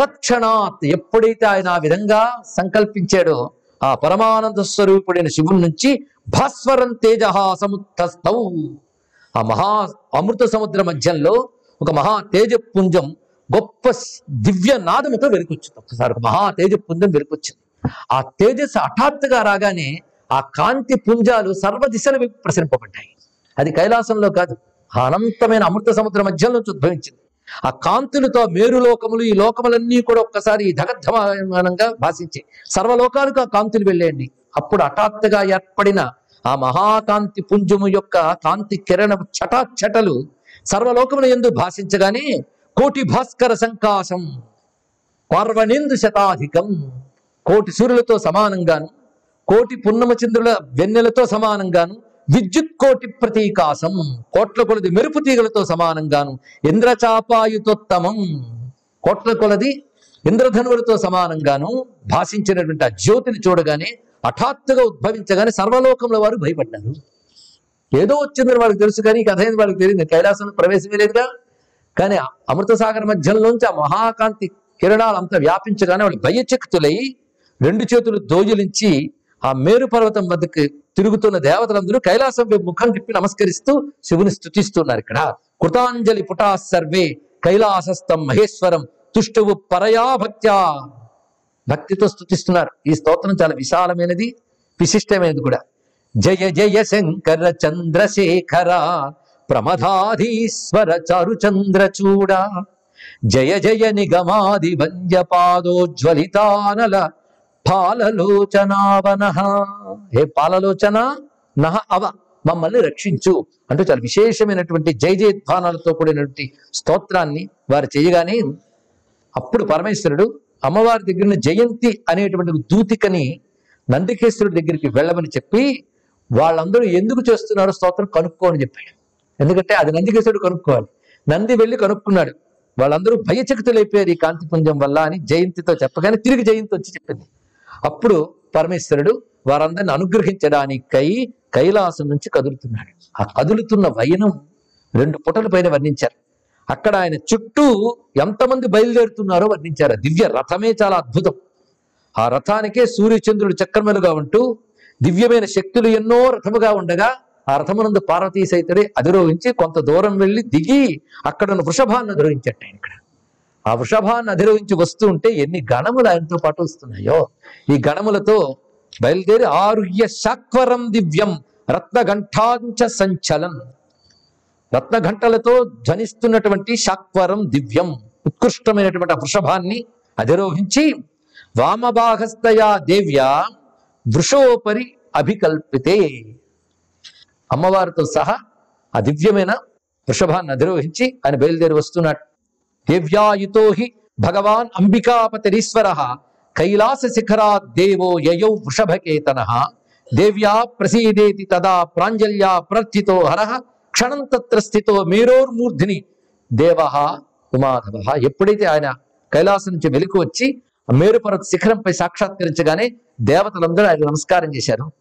తత్క్షణాత్ ఎప్పుడైతే ఆయన ఆ విధంగా సంకల్పించాడో ఆ పరమానంద స్వరూపుడైన శివుడి నుంచి భాస్వరం తేజ సముత్తస్థౌ ఆ మహా అమృత సముద్ర మధ్యంలో ఒక మహా తేజపుంజం గొప్ప దివ్య నాదముతో వెలుకొచ్చింది. ఒకసారి ఒక మహా తేజపుంజం వెలుకొచ్చింది. ఆ తేజస్సు హఠాత్తుగా రాగానే ఆ కాంతి పుంజాలు సర్వ దిశల వైపు ప్రసరింపబడ్డాయి. అది కైలాసంలో కాదు అనంతమైన అమృత సముద్ర మధ్యంలో ఉద్భవించింది. ఆ కాంతులతో మేరు లోకములు ఈ లోకములన్నీ కూడా ఒక్కసారి ధగద్ధమానంగా భాషించి సర్వలోకాలకు ఆ కాంతులు వెళ్ళేయండి. అప్పుడు హఠాత్తుగా ఏర్పడిన ఆ మహాకాంతి పుంజము యొక్క కాంతి కిరణ చటాచటలు సర్వలోకముల ఎందు భాషించగానే కోటి భాస్కర సంకాశం పార్వణేందు శతాధికం కోటి సూర్యులతో సమానంగాను కోటి పున్నమ చంద్రుల వెన్నెలతో సమానంగాను విద్యుత్ కోటి ప్రతీకాసం కోట్ల కొలది మెరుపు తీగలతో సమానంగాను ఇంద్రచాపాయుతోత్తమం కోట్ల కొలది ఇంద్రధనువులతో సమానంగాను భాషించినటువంటి ఆ జ్యోతిని చూడగానే హఠాత్తుగా ఉద్భవించగానే సర్వలోకంలో వారు భయపడ్డారు. ఏదో వచ్చిందని వాళ్ళకి తెలుసు కానీ కథ అయింది వాళ్ళకి తెలియదు. కైలాసంలో ప్రవేశమే లేదుగా. కానీ అమృత సాగర్ మధ్యంలోంచి ఆ మహాకాంతి కిరణాలు అంతా వ్యాపించగానే వాళ్ళు భయచక్తులై రెండు చేతులు దోజులించి ఆ మేరు పర్వతం వద్దకు తిరుగుతున్న దేవతలందరూ కైలాసం వైపు ముఖం తిప్పి నమస్కరిస్తూ శివుని స్తుతిస్తున్నారు ఇక్కడ. కృతాంజలి పుటా సర్వే కైలాసస్థం మహేశ్వరం తుష్టువు పరయా భక్త్యా. భక్తితో స్తుతిస్తున్నారు. ఈ స్తోత్రం చాలా విశాలమైనది విశిష్టమైనది కూడా. జయ జయ శంకర చంద్రశేఖర ప్రమదాధీశ్వర చారు చంద్రచూడ జయ జయ నిగమాది వంద్యపాదోజ్వలితానల పాలలోచనావన. హే పాలలోచన? నహ అవ. మమ్మల్ని రక్షించు అంటూ చాలా విశేషమైనటువంటి జయ జయధ్వానాలతో కూడినటువంటి స్తోత్రాన్ని వారు చేయగానే అప్పుడు పరమేశ్వరుడు అమ్మవారి దగ్గర జయంతి అనేటువంటి దూతికని నందికేశ్వరుడి దగ్గరికి వెళ్ళమని చెప్పి వాళ్ళందరూ ఎందుకు చేస్తున్నారో స్తోత్రం కనుక్కోని చెప్పాడు. ఎందుకంటే అది నందికేశ్వరుడు కనుక్కోవాలి. నంది వెళ్ళి కనుక్కున్నాడు. వాళ్ళందరూ భయచకితులైపోయారు ఈ కాంతిపుంజం వల్ల అని జయంతితో చెప్పగానే తిరిగి జయంతి వచ్చి చెప్పింది. అప్పుడు పరమేశ్వరుడు వారందరిని అనుగ్రహించడానికై కైలాసం నుంచి కదులుతున్నాడు. ఆ కదులుతున్న వయనం రెండు పుటల పైన వర్ణించారు. అక్కడ ఆయన చుట్టూ ఎంతమంది బయలుదేరుతున్నారో వర్ణించారు. దివ్య రథమే చాలా అద్భుతం. ఆ రథానికే సూర్యచంద్రుడు చక్రములుగా ఉంటూ దివ్యమైన శక్తులు ఎన్నో రథముగా ఉండగా ఆ రథమునందు పార్వతీ సైతుడే అధిరోహించి కొంత దూరం వెళ్ళి దిగి అక్కడ ఉన్న వృషభాన్ని అధిరోహించట ఇక్కడ. ఆ వృషభాన్ని అధిరోహించి వస్తూ ఉంటే ఎన్ని గణములు ఆయనతో పాటు వస్తున్నాయో. ఈ గణములతో బయలుదేరి ఆరుహ్య శాక్వరం దివ్యం రత్నఘంటాంచ సంచలం రత్నఘంటలతో ధ్వనిస్తున్నటువంటి శాక్వరం దివ్యం ఉత్కృష్టమైనటువంటి ఆ వృషభాన్ని అధిరోహించి వామభాగస్తయా దేవ్య వృషోపరి అభికల్పితే. అమ్మవారితో సహా ఆ దివ్యమైన వృషభాన్ని అధిరోహించి ఆయన బయలుదేరి వస్తున్నాడు. దేవ్యాయుతో హి భగవాన్ అంబికాపతిరీశ్వర కైలాస శిఖరా దేవో యయౌ వృషభకేతన దేవ్యా ప్రసీదేతి తదా ప్రాంజల్యా ప్రార్థితో హర క్షణం తత్ర స్థితో మేరోర్మూర్ధిని దేవ ఉమాధవ ఎప్పుడైతే ఆయన కైలాసం నుంచి వెలుకు వచ్చి మేరుపరత్ మేరుపర్వత శిఖరంపై సాక్షాత్కరించగానే దేవతలందరూ ఆయన నమస్కారం చేశారు.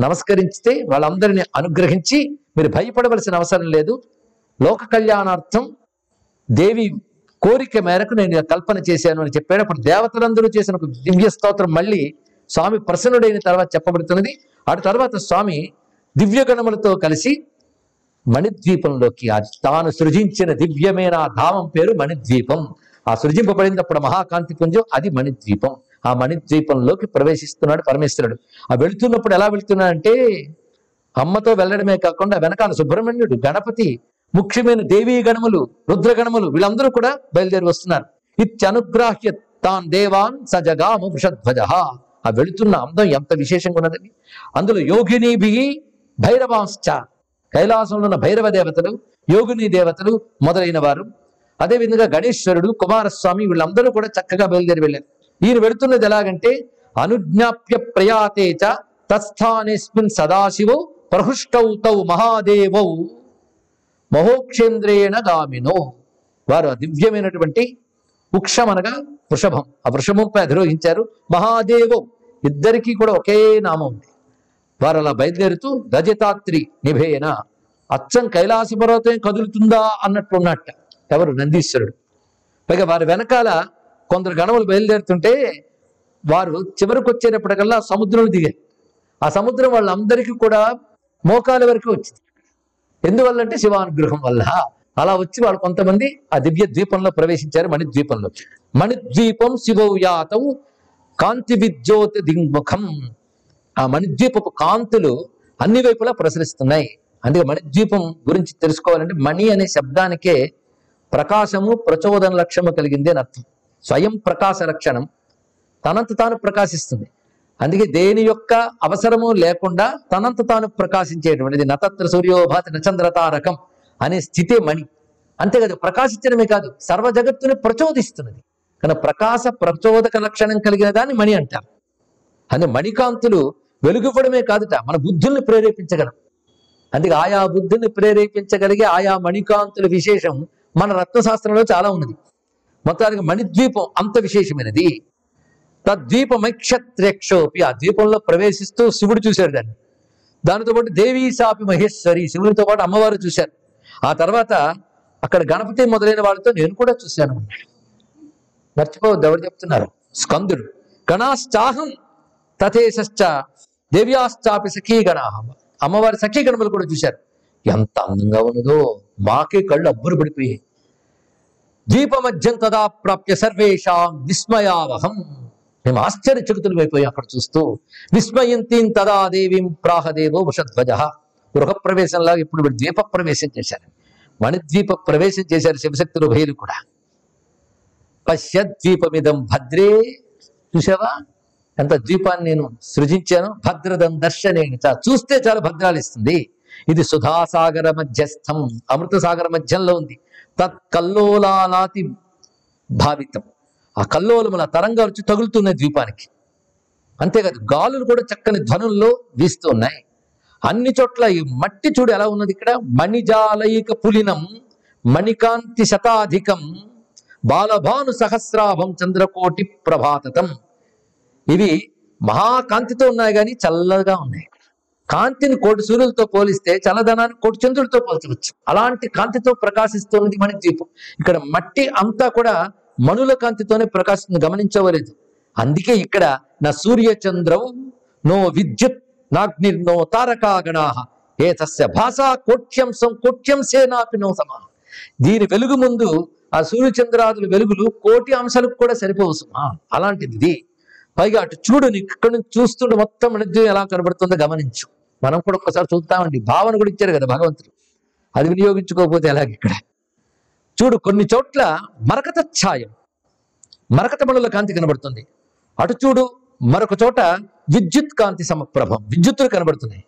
నమస్కరించితే వాళ్ళందరినీ అనుగ్రహించి మీరు భయపడవలసిన అవసరం లేదు. లోక కళ్యాణార్థం దేవి కోరిక మేరకు నేను కల్పన చేశాను అని చెప్పాడు. అప్పుడు దేవతలందరూ చేసిన ఒక దివ్య స్తోత్రం మళ్ళీ స్వామి ప్రసన్నుడైన తర్వాత చెప్పబడుతున్నది. ఆ తర్వాత స్వామి దివ్య గణములతో కలిసి మణిద్వీపంలోకి ఆ తాను సృజించిన దివ్యమైన ఆ ధామం పేరు మణిద్వీపం. ఆ సృజింపబడినప్పుడు మహాకాంతి పుంజం అది మణిద్వీపం. ఆ మణిద్వీపంలోకి ప్రవేశిస్తున్నాడు పరమేశ్వరుడు. ఆ వెళుతున్నప్పుడు ఎలా వెళుతున్నాడంటే అమ్మతో వెళ్ళడమే కాకుండా వెనకాల సుబ్రహ్మణ్యుడు గణపతి ముఖ్యమైన దేవీ గణములు రుద్రగణములు వీళ్ళందరూ కూడా బయలుదేరి వస్తున్నారు. ఇత్యనుగ్రాహ్య తాన్ దేవాన్ సజగా ముషధ్వజ ఆ వెళుతున్న అందం ఎంత విశేషంగా ఉన్నదని అందులో యోగినీభి భైరవాంశ్చ. కైలాసంలో ఉన్న భైరవ దేవతలు యోగిని దేవతలు మొదలైన వారు. అదేవిధంగా గణేశ్వరుడు కుమారస్వామి వీళ్ళందరూ కూడా చక్కగా బయలుదేరి వెళ్ళారు. ఈయన వెళుతున్నది ఎలాగంటే అనుజ్ఞాప్య ప్రయాతేచ చ సదాశివో ప్రహృష్టౌ తౌ మహాదేవౌ. మహోక్షేంద్రేణ గామినో. వారు దివ్యమైనటువంటి వృక్షం అనగా వృషభం. ఆ వృషభంపై అధిరోహించారు. మహాదేవో ఇద్దరికీ కూడా ఒకే నామం ఉంది. వారు అలా బయలుదేరుతూ రజతాత్రి నిభేన అచ్చం కైలాస పర్వతం కదులుతుందా అన్నట్లున్నట్ట ఎవరు? నందీశ్వరుడు. పైగా వారి వెనకాల కొందరు గణములు బయలుదేరుతుంటే వారు చివరికి వచ్చేటప్పటికల్లా సముద్రంలో దిగారు. ఆ సముద్రం వాళ్ళందరికీ కూడా మోకాల వరకు వచ్చింది. ఎందువల్లంటే శివానుగ్రహం వల్ల. అలా వచ్చి వాళ్ళు కొంతమంది ఆ దివ్య ద్వీపంలో ప్రవేశించారు మణిద్వీపంలో మణిద్వీపం శివవ్యాతం కాంతి విద్యోతి దింగ్ముఖం. ఆ మణిద్వీపపు కాంతులు అన్ని వైపులా ప్రసరిస్తున్నాయి. అందుకే మణిద్వీపం గురించి తెలుసుకోవాలంటే మణి అనే శబ్దానికే ప్రకాశము ప్రచోదన లక్ష్యము కలిగింది అని అర్థం. స్వయం ప్రకాశ లక్షణం. తనంత తాను ప్రకాశిస్తుంది. అందుకే దేని యొక్క అవసరము లేకుండా తనంత తాను ప్రకాశించేటువంటిది నతత్ర సూర్యోభాతి నచంద్రతారకం అనే స్థితే మణి. అంతేకాదు ప్రకాశించడమే కాదు సర్వ జగత్తుని ప్రచోదిస్తున్నది. కానీ ప్రకాశ ప్రచోదక లక్షణం కలిగిన దాన్ని మణి అంటారు. అందుకే మణికాంతులు వెలుగుపడమే కాదుట మన బుద్ధుల్ని ప్రేరేపించగలం. అందుకే ఆయా బుద్ధుల్ని ప్రేరేపించగలిగే ఆయా మణికాంతుల విశేషం మన రత్నశాస్త్రంలో చాలా ఉన్నది. మొత్తానికి మణిద్వీపం అంత విశేషమైనది. తద్వీపమైక్షత్రేక్షోపి ఆ ద్వీపంలో ప్రవేశిస్తూ శివుడు చూశాడు దాన్ని. దానితో పాటు దేవీ సాపి మహేశ్వరి శివునితో పాటు అమ్మవారు చూశారు. ఆ తర్వాత అక్కడ గణపతి మొదలైన వాళ్ళతో నేను కూడా చూశాను. మర్చిపోవద్దు ఎవరు చెప్తున్నారు? స్కందుడు. గణాశ్చాహం తథేశ్చ దేవ్యాశ్చాపి సఖీ గణాహం అమ్మవారి సఖీ గణములు కూడా చూశారు. ఎంత అందంగా ఉన్నదో మాకే కళ్ళు అబ్బురు పడిపోయాయి. ద్వీపమధ్యం తదా ప్రాప్య సర్వేషాం విస్మయావహం. మేము ఆశ్చర్యచకితులు అయిపోయాం అక్కడ చూస్తూ విస్మయంతీం తదా దేవీం ప్రాహదేవో వృషధ్వజ. గృహప్రవేశంలాగా ఇప్పుడు వీడు ద్వీప ప్రవేశం చేశారు. మణిద్వీప ప్రవేశం చేశారు శివశక్తులు భయులు కూడా. పశ్యద్వీపమిదం భద్రే. చూసావా ఎంత ద్వీపాన్ని నేను సృజించాను. భద్రదం దర్శనేని చూస్తే చాలా భద్రాలు ఇస్తుంది. ఇది సుధాసాగర మధ్యస్థం. అమృత సాగర మధ్యంలో ఉంది. తత్కల్లోలానాతి భావితం. ఆ కల్లోలముల తరంగాలు వచ్చి తగులుతున్నాయి ద్వీపానికి. అంతేకాదు గాలులు కూడా చక్కని ధ్వనుల్లో వీస్తూ ఉన్నాయి. అన్ని చోట్ల ఈ మట్టి చూడు ఎలా ఉన్నది ఇక్కడ? మణిజాలయిక పులినం మణికాంతి శతాధికం బాలభాను సహస్రాభం చంద్రకోటి ప్రభాతతం. ఇవి మహాకాంతితో ఉన్నాయి కానీ చల్లగా ఉన్నాయి. కాంతిని కోటి సూర్యులతో పోలిస్తే చల్లదనాన్ని కోటి చంద్రులతో పోల్చవచ్చు. అలాంటి కాంతితో ప్రకాశిస్తున్నది మన ద్వీపం ఇక్కడ మట్టి అంతా కూడా మనుల కాంతితోనే ప్రకాశం గమనించవలేదు అందుకే ఇక్కడ నా సూర్యచంద్రవు నో విద్యుత్ నాగ్నిర్నో తారకాగణా. ఏ తస్య భాషా కోట్యంశం కోట్యంసేనాపి నో సమా. దీని వెలుగు ముందు ఆ సూర్యచంద్రాదుల వెలుగులు కోటి అంశాలకు కూడా సరిపోవు సుమా. అలాంటిది ఇది పైగా అటు చూడు నీకు ఇక్కడ నుంచి చూస్తుంటే మొత్తం నృత్యం ఎలా కనబడుతుందో గమనించు. మనం కూడా ఒకసారి చూస్తామండి భావన కూడా ఇచ్చారు కదా భగవంతుడు. అది వినియోగించుకోకపోతే ఎలాగ ఇక్కడ? చూడు కొన్ని చోట్ల మరకత ఛాయం. మరకత కాంతి కనబడుతుంది. అటు చూడు మరొక చోట విద్యుత్ కాంతి సమప్రభం విద్యుత్తులు కనబడుతున్నాయి.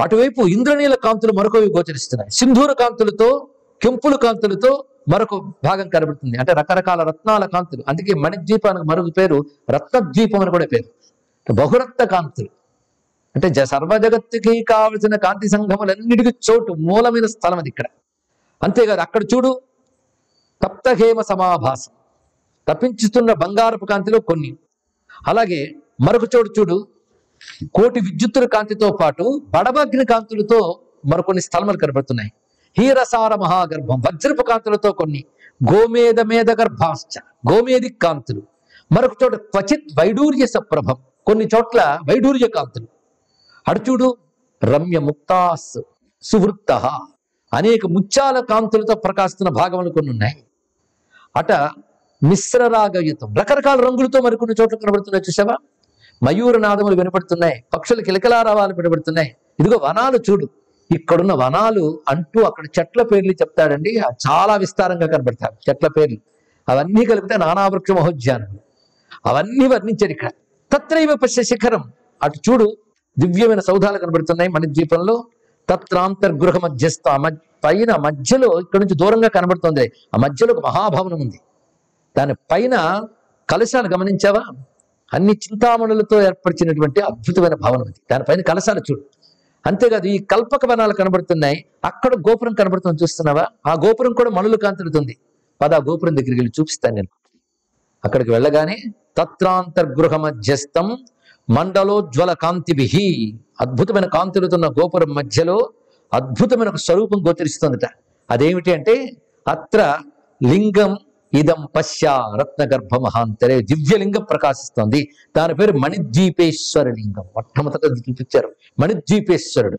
అటువైపు ఇంద్రనీల కాంతులు మరొకవి గోచరిస్తున్నాయి. సింధూర కాంతులతో కెంపుల కాంతులతో మరొక భాగం కనబడుతుంది. అంటే రకరకాల రత్నాల కాంతులు. అందుకే మణిద్వీపానికి మరొక పేరు రత్నద్వీపం అని కూడా పేరు. బహురత్న కాంతులు. అంటే జ సర్వ జగత్తుకి కావలసిన కాంతి సంఘములన్నిటికీ చోటు మూలమైన స్థలం అది ఇక్కడ. అంతేకాదు అక్కడ చూడు తప్తహేమ సమాభాసం. తప్పించుతున్న బంగారపు కాంతిలో కొన్ని. అలాగే మరొక చోటు చూడు. కోటి విద్యుత్తుల కాంతితో పాటు బడభగ్ని కాంతులతో మరికొన్ని స్థలములు కనబడుతున్నాయి. హీరసార మహాగర్భం వజ్రపు కాంతులతో కొన్ని. గోమేద మేద గర్భాశ్చ గోమేది కాంతులు. మరొక చోట క్వచిత్ వైడూర్య సప్రభం కొన్ని చోట్ల వైడూర్య కాంతులు. అడుచూడు రమ్య ముక్తాస్ సువృత్త అనేక ముత్యాల కాంతులతో ప్రకాశిస్తున్న భాగములు కొన్ని ఉన్నాయి అట మిశ్రరాగయుతం రకరకాల రంగులతో మరికొన్ని చోట్ల కనబడుతున్నాయి చూసావా మయూర నాదములు వినపడుతున్నాయి. పక్షులు కిలకలారావాలు వినపడుతున్నాయి. ఇదిగో వనాలు చూడు. ఇక్కడున్న వనాలు అంటూ అక్కడ చెట్ల పేర్లు చెప్తాడండి. చాలా విస్తారంగా కనబడతారు చెట్ల పేర్లు. అవన్నీ కలిపితే నానావృక్ష మహోద్యానం అవన్నీ వర్ణించారు ఇక్కడ. తత్రైవ పశ్య శిఖరం. అటు చూడు. దివ్యమైన సౌధాలు కనబడుతున్నాయి మన ద్వీపంలో తత్రాంతర్గృహ మధ్యస్థ పైన మధ్యలో ఇక్కడ నుంచి దూరంగా కనబడుతుంది. ఆ మధ్యలో ఒక మహాభవనం ఉంది. దాని పైన కలశాలు గమనించావా? అన్ని చింతామణులతో ఏర్పరిచినటువంటి అద్భుతమైన భవనం అది. దానిపైన కలశాలు చూడు. అంతేకాదు ఈ కల్పక వనాలు కనబడుతున్నాయి. అక్కడ గోపురం కనబడుతుంది చూస్తున్నావా? ఆ గోపురం కూడా మణులు కాంతుడుతుంది పద ఆ గోపురం దగ్గరికి వెళ్ళి చూపిస్తాను నేను. అక్కడికి వెళ్ళగానే తత్రాంతర్గృహ మధ్యస్థం మండలోజ్వల కాంతిభి అద్భుతమైన కాంతులుతున్న గోపురం మధ్యలో అద్భుతమైన ఒక స్వరూపం గోచరిస్తుందట. అదేమిటి అంటే అత్ర లింగం ఇదం పశ్య రత్నగర్భ మహాంతరే దివ్యలింగం ప్రకాశిస్తోంది. దాని పేరు మణిద్వీపేశ్వర లింగం మొట్టమొదట చూపించారు. మణిద్వీపేశ్వరుడు.